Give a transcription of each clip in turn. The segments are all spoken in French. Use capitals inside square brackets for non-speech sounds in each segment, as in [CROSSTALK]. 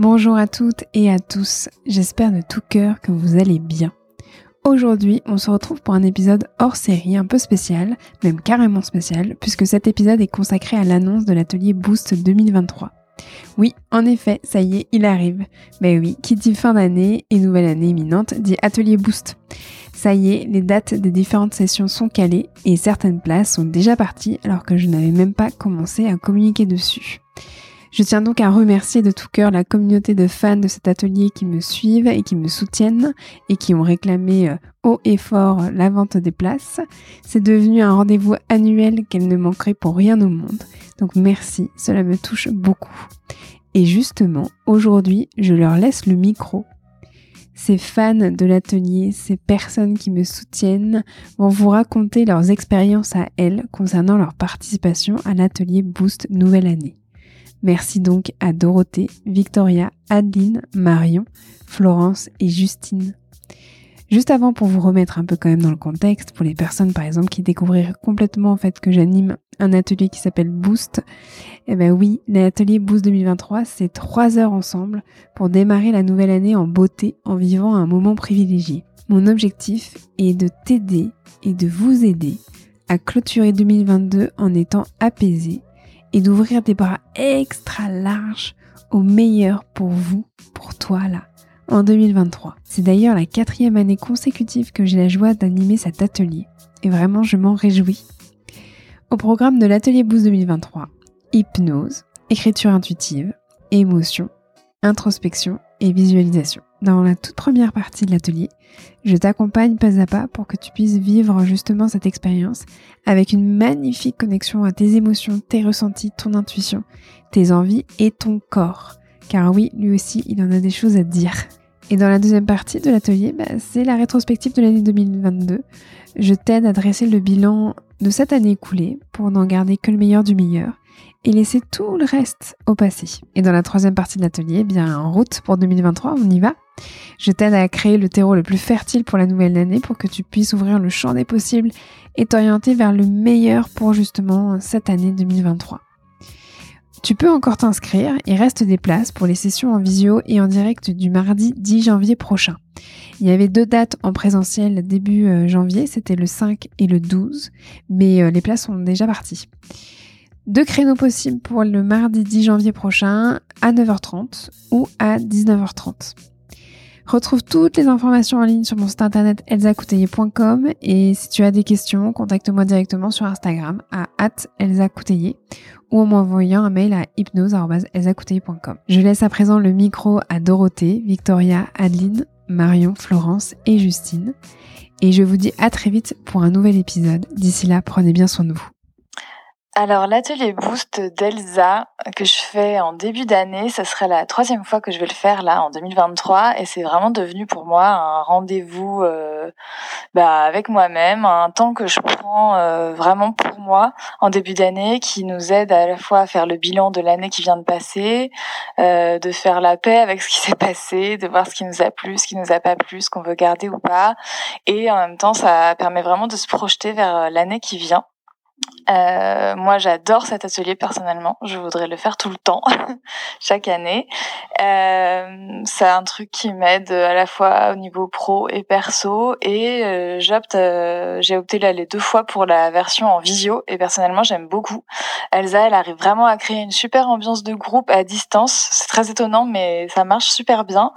Bonjour à toutes et à tous, j'espère de tout cœur que vous allez bien. Aujourd'hui, on se retrouve pour un épisode hors série un peu spécial, même carrément spécial, puisque cet épisode est consacré à l'annonce de l'atelier Boost 2023. Oui, en effet, ça y est, il arrive. Ben oui, qui dit fin d'année et nouvelle année imminente dit atelier Boost. Ça y est, les dates des différentes sessions sont calées et certaines places sont déjà parties alors que je n'avais même pas commencé à communiquer dessus. Je tiens donc à remercier de tout cœur la communauté de fans de cet atelier qui me suivent et qui me soutiennent et qui ont réclamé euh, haut et fort la vente des places. C'est devenu un rendez-vous annuel qu'elle ne manquerait pour rien au monde. Donc merci, cela me touche beaucoup. Et justement, aujourd'hui, je leur laisse le micro. Ces fans de l'atelier, ces personnes qui me soutiennent vont vous raconter leurs expériences à elles concernant leur participation à l'atelier Boost Nouvelle Année. Merci donc à Dorothée, Victoria, Adeline, Marion, Florence et Justine. Juste avant, pour vous remettre un peu quand même dans le contexte, pour les personnes par exemple qui découvriraient complètement en fait que j'anime un atelier qui s'appelle Boost, eh ben oui, l'atelier Boost 2023, c'est trois heures ensemble pour démarrer la nouvelle année en beauté en vivant un moment privilégié. Mon objectif est de t'aider et de vous aider à clôturer 2022 en étant apaisé et d'ouvrir des bras extra larges au meilleur pour vous, pour toi là, en 2023. C'est d'ailleurs la quatrième année consécutive que j'ai la joie d'animer cet atelier et vraiment je m'en réjouis. Au programme de l'atelier Boost 2023, hypnose, écriture intuitive, émotion, introspection et visualisation. Dans la toute première partie de l'atelier, je t'accompagne pas à pas pour que tu puisses vivre justement cette expérience avec une magnifique connexion à tes émotions, tes ressentis, ton intuition, tes envies et ton corps. Car oui, lui aussi, il en a des choses à dire. Et dans la deuxième partie de l'atelier, bah, c'est la rétrospective de l'année 2022. Je t'aide à dresser le bilan de cette année écoulée pour n'en garder que le meilleur du meilleur et laisser tout le reste au passé. Et dans la troisième partie de l'atelier, eh bien en route pour 2023, on y va. Je t'aide à créer le terreau le plus fertile pour la nouvelle année pour que tu puisses ouvrir le champ des possibles et t'orienter vers le meilleur pour justement cette année 2023. Tu peux encore t'inscrire, il reste des places pour les sessions en visio et en direct du mardi 10 janvier prochain. Il y avait deux dates en présentiel début euh, janvier, c'était le 5 et le 12, mais euh, les places sont déjà parties. Deux créneaux possibles pour le mardi 10 janvier prochain à 9h30 ou à 19h30. Retrouve toutes les informations en ligne sur mon site internet elsacouteiller.com et si tu as des questions, contacte-moi directement sur Instagram à @elsacouteiller ou en m'envoyant un mail à hypnose.elsacouteiller.com. Je laisse à présent le micro à Dorothée, Victoria, Adeline, Marion, Florence et Justine et je vous dis à très vite pour un nouvel épisode. D'ici là, prenez bien soin de vous. Alors l'atelier Boost d'Elsa que je fais en début d'année, ce serait la troisième fois que je vais le faire là en 2023 et c'est vraiment devenu pour moi un rendez-vous euh, bah, avec moi-même, un temps que je prends euh, vraiment pour moi en début d'année qui nous aide à la fois à faire le bilan de l'année qui vient de passer, euh, de faire la paix avec ce qui s'est passé, de voir ce qui nous a plu, ce qui nous a pas plu, ce qu'on veut garder ou pas et en même temps ça permet vraiment de se projeter vers l'année qui vient. Euh, moi, j'adore cet atelier personnellement. Je voudrais le faire tout le temps, [LAUGHS] chaque année. Euh, c'est un truc qui m'aide à la fois au niveau pro et perso. Et euh, j'ai opté là deux fois pour la version en visio. Et personnellement, j'aime beaucoup. Elsa, elle arrive vraiment à créer une super ambiance de groupe à distance. C'est très étonnant, mais ça marche super bien.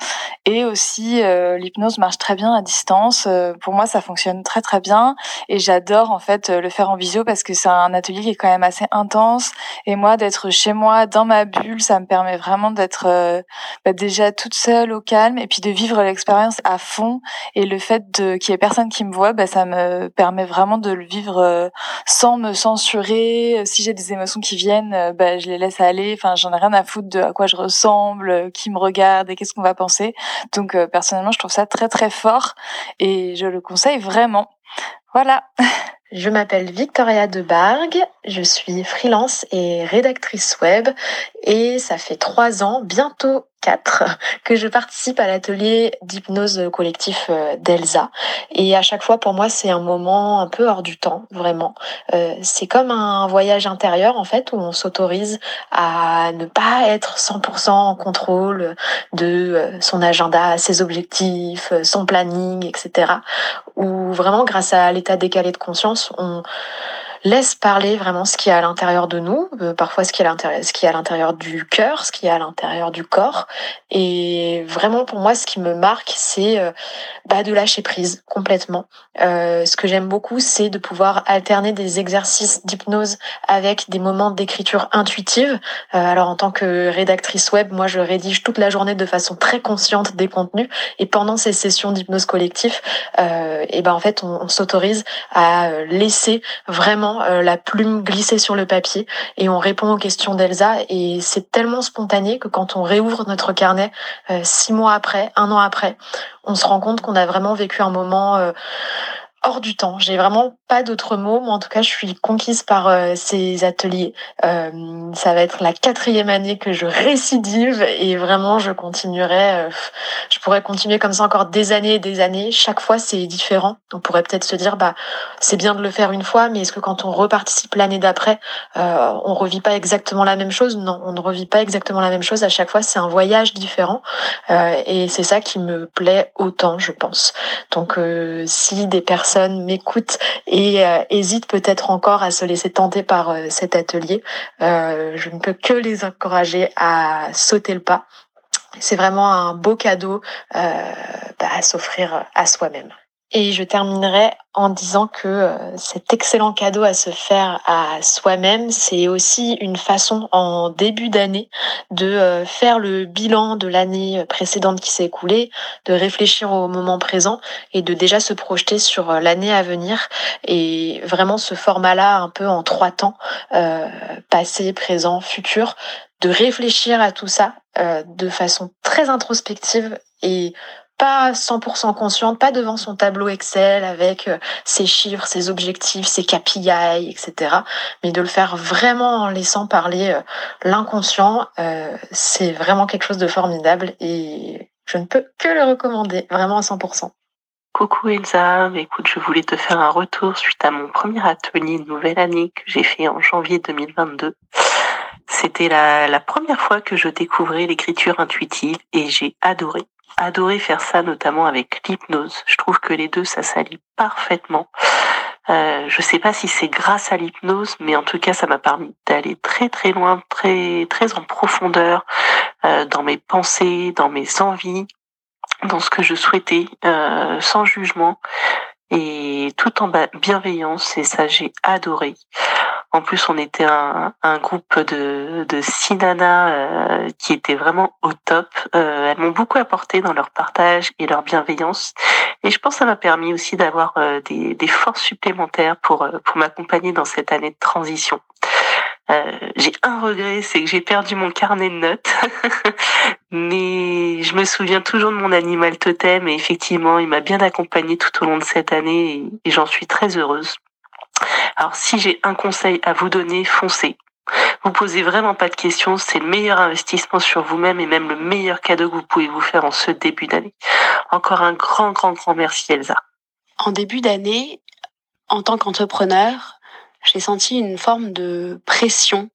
Et aussi, l'hypnose marche très bien à distance. pour moi, ça fonctionne très très bien. Et j'adore en fait le faire en visio parce que c'est un atelier qui est quand même assez intense. Et moi, d'être chez moi, dans ma bulle, ça me permet vraiment d'être euh, bah, déjà toute seule au calme et puis de vivre l'expérience à fond. Et le fait qu'il y ait personne qui me voit, bah, ça me permet vraiment de le vivre euh, sans me censurer. Si j'ai des émotions qui viennent, euh, bah, je les laisse aller. Enfin, j'en ai rien à foutre de à quoi je ressemble, qui me regarde et qu'est-ce qu'on va penser. Donc, personnellement, je trouve ça très très fort et je le conseille vraiment. Voilà. [LAUGHS] Je m'appelle Victoria Debargue, je suis freelance et rédactrice web et ça fait trois ans, bientôt 2004 que je participe à l'atelier d'hypnose collectif euh, d'Elsa. Et à chaque fois, pour moi, c'est un moment un peu hors du temps, vraiment. Euh, c'est comme un voyage intérieur, en fait, où on s'autorise à ne pas être 100% en contrôle de euh, son agenda, ses objectifs, son planning, etc. Où vraiment, grâce à l'état décalé de conscience, on laisse parler vraiment ce qui est à l'intérieur de nous, euh, parfois ce qui est à l'intérieur, du cœur, ce qui est à l'intérieur du corps. Et vraiment pour moi, ce qui me marque, c'est euh, bah, de lâcher prise complètement. Euh, ce que j'aime beaucoup, c'est de pouvoir alterner des exercices d'hypnose avec des moments d'écriture intuitive. alors en tant que rédactrice web, moi je rédige toute la journée de façon très consciente des contenus. Et pendant ces sessions d'hypnose collectif, et ben en fait on s'autorise à laisser vraiment euh, la plume glissée sur le papier et on répond aux questions d'Elsa. Et c'est tellement spontané que quand on réouvre notre carnet euh, six mois après, un an après, on se rend compte qu'on a vraiment vécu un moment euh, hors du temps. J'ai vraiment pas d'autres mots, mais en tout cas, je suis conquise par euh, ces ateliers. Euh, ça va être la quatrième année que je récidive et vraiment, je continuerai. Euh, je pourrais continuer comme ça encore des années et des années. Chaque fois, c'est différent. On pourrait peut-être se dire, bah, c'est bien de le faire une fois, mais est-ce que quand on reparticipe l'année d'après, on revit pas exactement la même chose? Non, on ne revit pas exactement la même chose. À chaque fois, c'est un voyage différent, et c'est ça qui me plaît autant, je pense. Donc, si des personnes m'écoute et euh, hésite peut-être encore à se laisser tenter par euh, cet atelier, euh, je ne peux que les encourager à sauter le pas. C'est vraiment un beau cadeau bah, à s'offrir à soi-même. Et je terminerai en disant que euh, cet excellent cadeau à se faire à soi-même, c'est aussi une façon en début d'année de euh, faire le bilan de l'année précédente qui s'est écoulée, de réfléchir au moment présent et de déjà se projeter sur euh, l'année à venir. Et vraiment ce format-là, un peu en trois temps, passé, présent, futur, de réfléchir à tout ça de façon très introspective et pas 100% consciente, pas devant son tableau Excel avec euh, ses chiffres, ses objectifs, ses KPI, etc. Mais de le faire vraiment en laissant parler euh, l'inconscient, euh, c'est vraiment quelque chose de formidable et je ne peux que le recommander, vraiment à 100%. Coucou Elsa, écoute, je voulais te faire un retour suite à mon premier atelier nouvelle année que j'ai fait en janvier 2022. C'était la première fois que je découvrais l'écriture intuitive et j'ai adoré adoré faire ça, notamment avec l'hypnose. Je trouve que les deux, ça s'allie parfaitement. Euh, je sais pas si c'est grâce à l'hypnose, mais en tout cas, ça m'a permis d'aller très très loin, très très en profondeur euh, dans mes pensées, dans mes envies, dans ce que je souhaitais, euh, sans jugement et tout en bienveillance. Et ça, j'ai adoré. En plus, on était un, un groupe de, de six nanas euh, qui étaient vraiment au top. Euh, elles m'ont beaucoup apporté dans leur partage et leur bienveillance. Et je pense que ça m'a permis aussi d'avoir euh, des, des, forces supplémentaires pour, pour m'accompagner dans cette année de transition. j'ai un regret, c'est que j'ai perdu mon carnet de notes. [LAUGHS] Mais je me souviens toujours de mon animal totem et effectivement, il m'a bien accompagné tout au long de cette année et j'en suis très heureuse. Alors si j'ai un conseil à vous donner, foncez. Vous posez vraiment pas de questions, c'est le meilleur investissement sur vous-même et même le meilleur cadeau que vous pouvez vous faire en ce début d'année. Encore un grand, grand, grand merci Elsa. En début d'année, en tant qu'entrepreneur, j'ai senti une forme de pression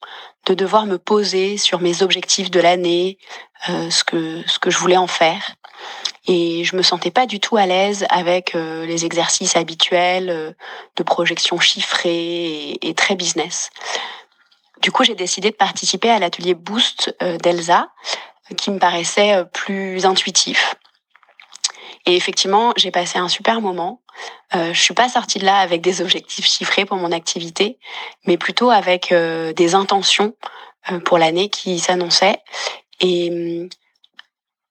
de devoir me poser sur mes objectifs de l'année, euh, ce que ce que je voulais en faire et je me sentais pas du tout à l'aise avec euh, les exercices habituels euh, de projection chiffrée et, très business. Du coup, j'ai décidé de participer à l'atelier Boost euh, d'Elsa, qui me paraissait plus intuitif. Et effectivement, j'ai passé un super moment. Euh, je suis pas sortie de là avec des objectifs chiffrés pour mon activité, mais plutôt avec des intentions pour l'année qui s'annonçait. Et hum,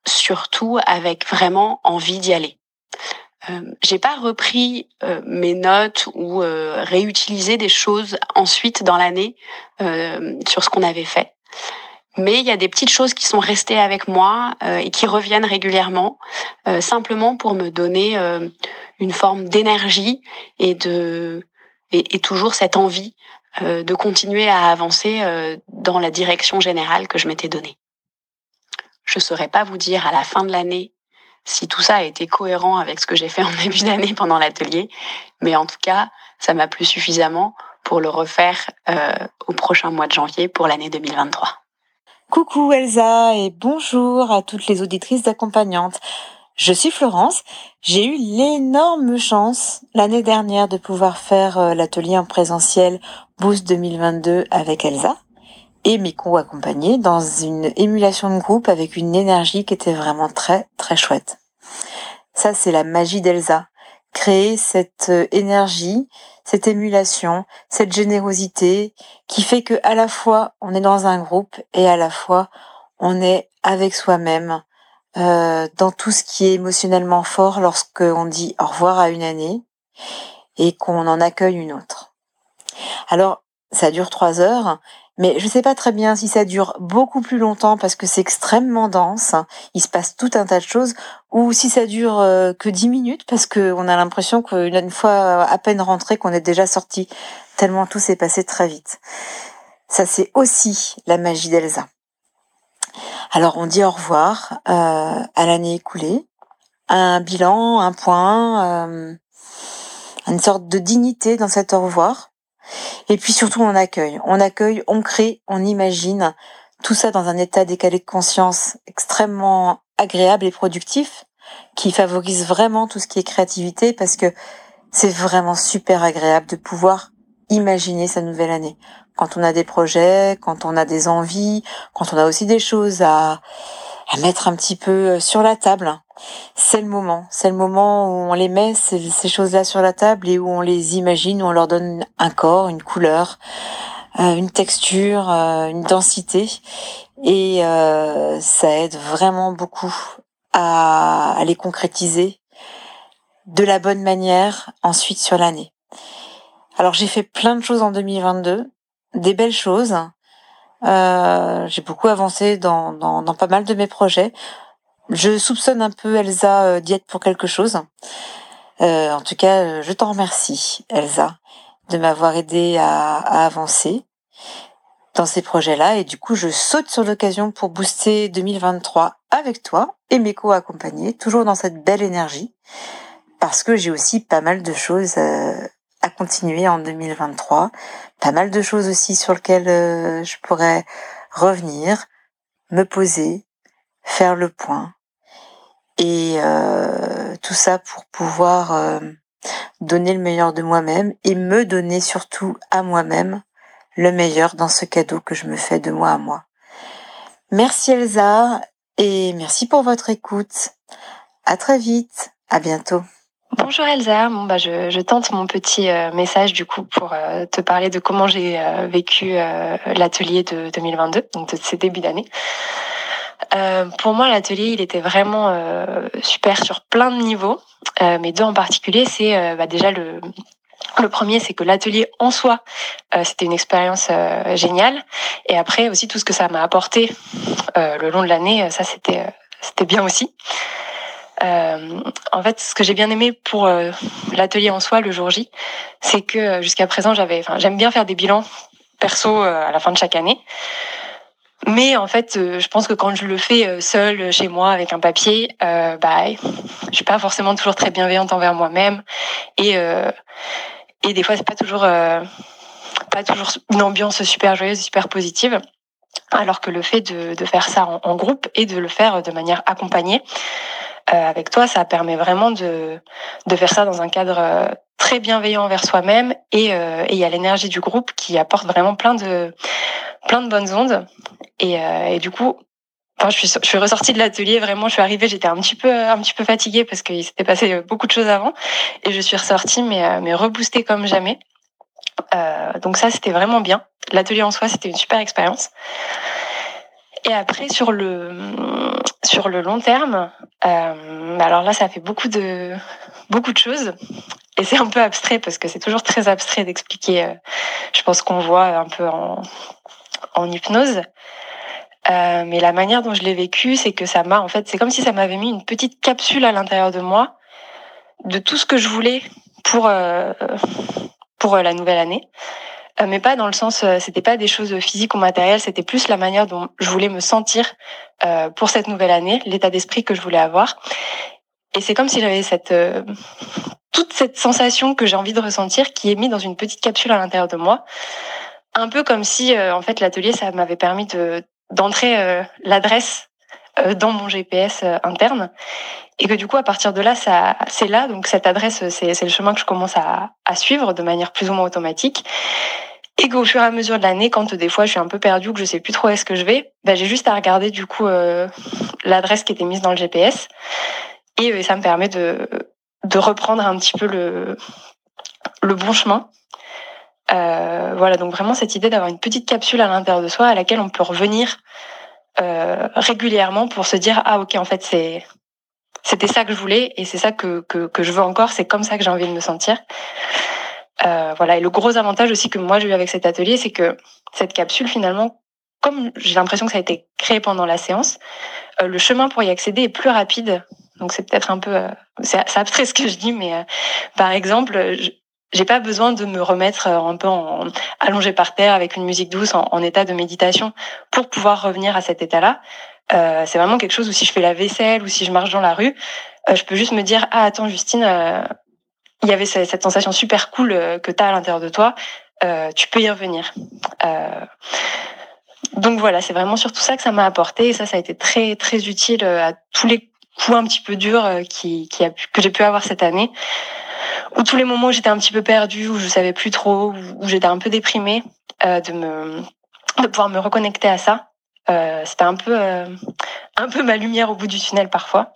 surtout avec vraiment envie d'y aller. Euh, j'ai pas repris euh, mes notes ou euh, réutilisé des choses ensuite dans l'année euh, sur ce qu'on avait fait. Mais il y a des petites choses qui sont restées avec moi et qui reviennent régulièrement, simplement pour me donner une forme d'énergie et de et, et, toujours cette envie de continuer à avancer dans la direction générale que je m'étais donnée. Je saurais pas vous dire à la fin de l'année si tout ça a été cohérent avec ce que j'ai fait en [LAUGHS] début d'année pendant l'atelier, mais en tout cas, ça m'a plu suffisamment pour le refaire euh, au prochain mois de janvier pour l'année 2023. Coucou Elsa et bonjour à toutes les auditrices d'accompagnantes. Je suis Florence. J'ai eu l'énorme chance l'année dernière de pouvoir faire euh, l'atelier en présentiel Boost 2022 avec Elsa et mes co-accompagnés dans une émulation de groupe avec une énergie qui était vraiment très très chouette. Ça c'est la magie d'Elsa. Créer cette euh, énergie, cette émulation, cette générosité qui fait que à la fois on est dans un groupe et à la fois on est avec soi-même euh, dans tout ce qui est émotionnellement fort lorsqu'on dit au revoir à une année et qu'on en accueille une autre. Alors ça dure trois heures mais je sais pas très bien si ça dure beaucoup plus longtemps parce que c'est extrêmement dense, il se passe tout un tas de choses, ou si ça dure euh, que dix minutes parce qu'on a l'impression qu'une fois à peine rentré qu'on est déjà sorti, tellement tout s'est passé très vite. Ça c'est aussi la magie d'Elsa. Alors on dit au revoir euh, à l'année écoulée, un bilan, un point, euh, une sorte de dignité dans cet au revoir et puis surtout, on accueille. On accueille, on crée, on imagine. Tout ça dans un état décalé de conscience extrêmement agréable et productif, qui favorise vraiment tout ce qui est créativité, parce que c'est vraiment super agréable de pouvoir imaginer sa nouvelle année. Quand on a des projets, quand on a des envies, quand on a aussi des choses à, à mettre un petit peu sur la table c'est le moment. C'est le moment où on les met, ces, choses-là sur la table et où on les imagine, où on leur donne un corps, une couleur, euh, une texture, euh, une densité. Et euh, ça aide vraiment beaucoup à, à les concrétiser de la bonne manière ensuite sur l'année. Alors j'ai fait plein de choses en 2022, des belles choses. Euh, j'ai beaucoup avancé dans, dans, dans, pas mal de mes projets. Je soupçonne un peu Elsa euh, d'y être pour quelque chose. Euh, en tout cas, euh, je t'en remercie, Elsa, de m'avoir aidé à, à, avancer dans ces projets-là. Et du coup, je saute sur l'occasion pour booster 2023 avec toi et mes co-accompagnés, toujours dans cette belle énergie, parce que j'ai aussi pas mal de choses à continuer en 2023, pas mal de choses aussi sur lesquelles je pourrais revenir, me poser, faire le point, et euh, tout ça pour pouvoir euh, donner le meilleur de moi-même et me donner surtout à moi-même le meilleur dans ce cadeau que je me fais de moi à moi. Merci Elsa et merci pour votre écoute. À très vite. À bientôt. Bonjour Elsa, bon bah je, je tente mon petit euh, message du coup pour euh, te parler de comment j'ai euh, vécu l'atelier de 2022, donc de ces débuts d'année. Euh, pour moi, l'atelier, il était vraiment euh, super sur plein de niveaux. Euh, mais deux en particulier, c'est bah, déjà le, le premier, c'est que l'atelier en soi, c'était une expérience géniale. Et après aussi tout ce que ça m'a apporté le long de l'année, ça c'était c'était bien aussi. En fait, ce que j'ai bien aimé pour l'atelier en soi le jour J, c'est que jusqu'à présent, j'avais, enfin, j'aime bien faire des bilans perso à la fin de chaque année. Mais en fait, euh, je pense que quand je le fais euh, seul chez moi avec un papier, euh, bah, je suis pas forcément toujours très bienveillante envers moi-même et euh, et des fois c'est pas toujours euh, pas toujours une ambiance super joyeuse, super positive. Alors que le fait de, de faire ça en, groupe et de le faire de manière accompagnée avec toi, ça permet vraiment de de faire ça dans un cadre très bienveillant envers soi-même et il y a l'énergie du groupe qui apporte vraiment plein de plein de bonnes ondes. Et, euh, et du coup, Enfin, je suis, je suis ressortie de l'atelier vraiment. Je suis arrivée, j'étais un petit peu, un petit peu fatiguée parce qu'il s'était passé beaucoup de choses avant, et je suis ressortie mais, euh, mais reboostée comme jamais. Euh, donc ça, c'était vraiment bien. L'atelier en soi, c'était une super expérience. Et après, sur le sur le long terme, euh, alors là, ça fait beaucoup de beaucoup de choses, et c'est un peu abstrait parce que c'est toujours très abstrait d'expliquer. Euh, je pense qu'on voit un peu en hypnose. Euh, mais la manière dont je l'ai vécu, c'est que ça m'a, en fait, c'est comme si ça m'avait mis une petite capsule à l'intérieur de moi de tout ce que je voulais pour pour la nouvelle année. Mais pas dans le sens, c'était pas des choses physiques ou matérielles, c'était plus la manière dont je voulais me sentir pour cette nouvelle année, l'état d'esprit que je voulais avoir. Et c'est comme si j'avais cette toute cette sensation que j'ai envie de ressentir qui est mise dans une petite capsule à l'intérieur de moi. Un peu comme si, en fait, l'atelier, ça m'avait permis de d'entrer l'adresse dans mon GPS interne. Et que du coup à partir de là ça c'est là donc cette adresse c'est c'est le chemin que je commence à, à suivre de manière plus ou moins automatique. Et qu'au fur et à mesure de l'année quand des fois je suis un peu perdue que je sais plus trop où est-ce que je vais ben j'ai juste à regarder du coup euh, l'adresse qui était mise dans le GPS et euh, ça me permet de de reprendre un petit peu le le bon chemin. Euh, voilà donc vraiment cette idée d'avoir une petite capsule à l'intérieur de soi à laquelle on peut revenir euh, régulièrement pour se dire ah ok en fait c'est c'était ça que je voulais et c'est ça que, que, que, je veux encore, c'est comme ça que j'ai envie de me sentir. Euh, voilà. Et le gros avantage aussi que moi j'ai eu avec cet atelier, c'est que cette capsule finalement, comme j'ai l'impression que ça a été créé pendant la séance, euh, le chemin pour y accéder est plus rapide. Donc c'est peut-être un peu, euh, c'est abstrait ce que je dis, mais euh, par exemple, j'ai pas besoin de me remettre euh, un peu en, allongé par terre avec une musique douce en, état de méditation pour pouvoir revenir à cet état-là. Euh, c'est vraiment quelque chose où si je fais la vaisselle ou si je marche dans la rue, euh, je peux juste me dire ah attends Justine, euh, il y avait cette, sensation super cool que tu as à l'intérieur de toi, tu peux y revenir. donc voilà, c'est vraiment surtout ça que ça m'a apporté et ça ça a été très très utile à tous les coups un petit peu durs qui, qui a que j'ai pu avoir cette année ou tous les moments où j'étais un petit peu perdue, où je savais plus trop, où, j'étais un peu déprimée, euh, de me de pouvoir me reconnecter à ça. Euh, c'était un peu euh, un peu ma lumière au bout du tunnel parfois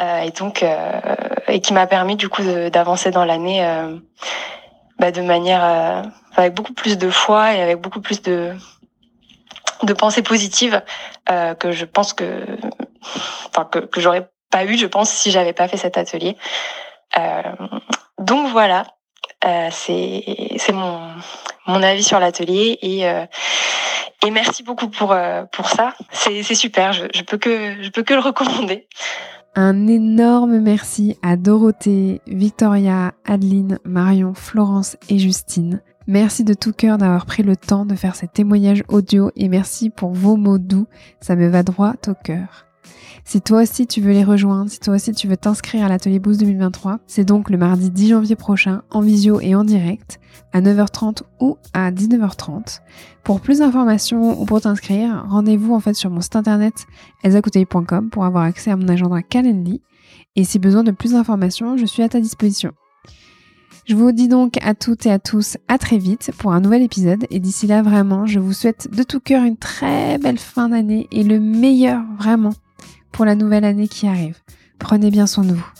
euh, et donc et qui m'a permis du coup d'avancer dans l'année bah, de manière avec beaucoup plus de foi et avec beaucoup plus de de pensées positives que je pense que que, j'aurais pas eu je pense si j'avais pas fait cet atelier donc voilà c'est c'est mon avis sur l'atelier et et merci beaucoup pour, euh, pour ça. C'est super, je, je, peux que, je peux que le recommander. Un énorme merci à Dorothée, Victoria, Adeline, Marion, Florence et Justine. Merci de tout cœur d'avoir pris le temps de faire ces témoignages audio et merci pour vos mots doux, ça me va droit au cœur. Si toi aussi tu veux les rejoindre, si toi aussi tu veux t'inscrire à l'atelier Boost 2023, c'est donc le mardi 10 janvier prochain en visio et en direct à 9h30 ou à 19h30. Pour plus d'informations ou pour t'inscrire, rendez-vous en fait sur mon site internet elzacouteil.com pour avoir accès à mon agenda Calendly. Et si besoin de plus d'informations, je suis à ta disposition. Je vous dis donc à toutes et à tous à très vite pour un nouvel épisode et d'ici là vraiment je vous souhaite de tout cœur une très belle fin d'année et le meilleur vraiment pour la nouvelle année qui arrive. Prenez bien soin de vous.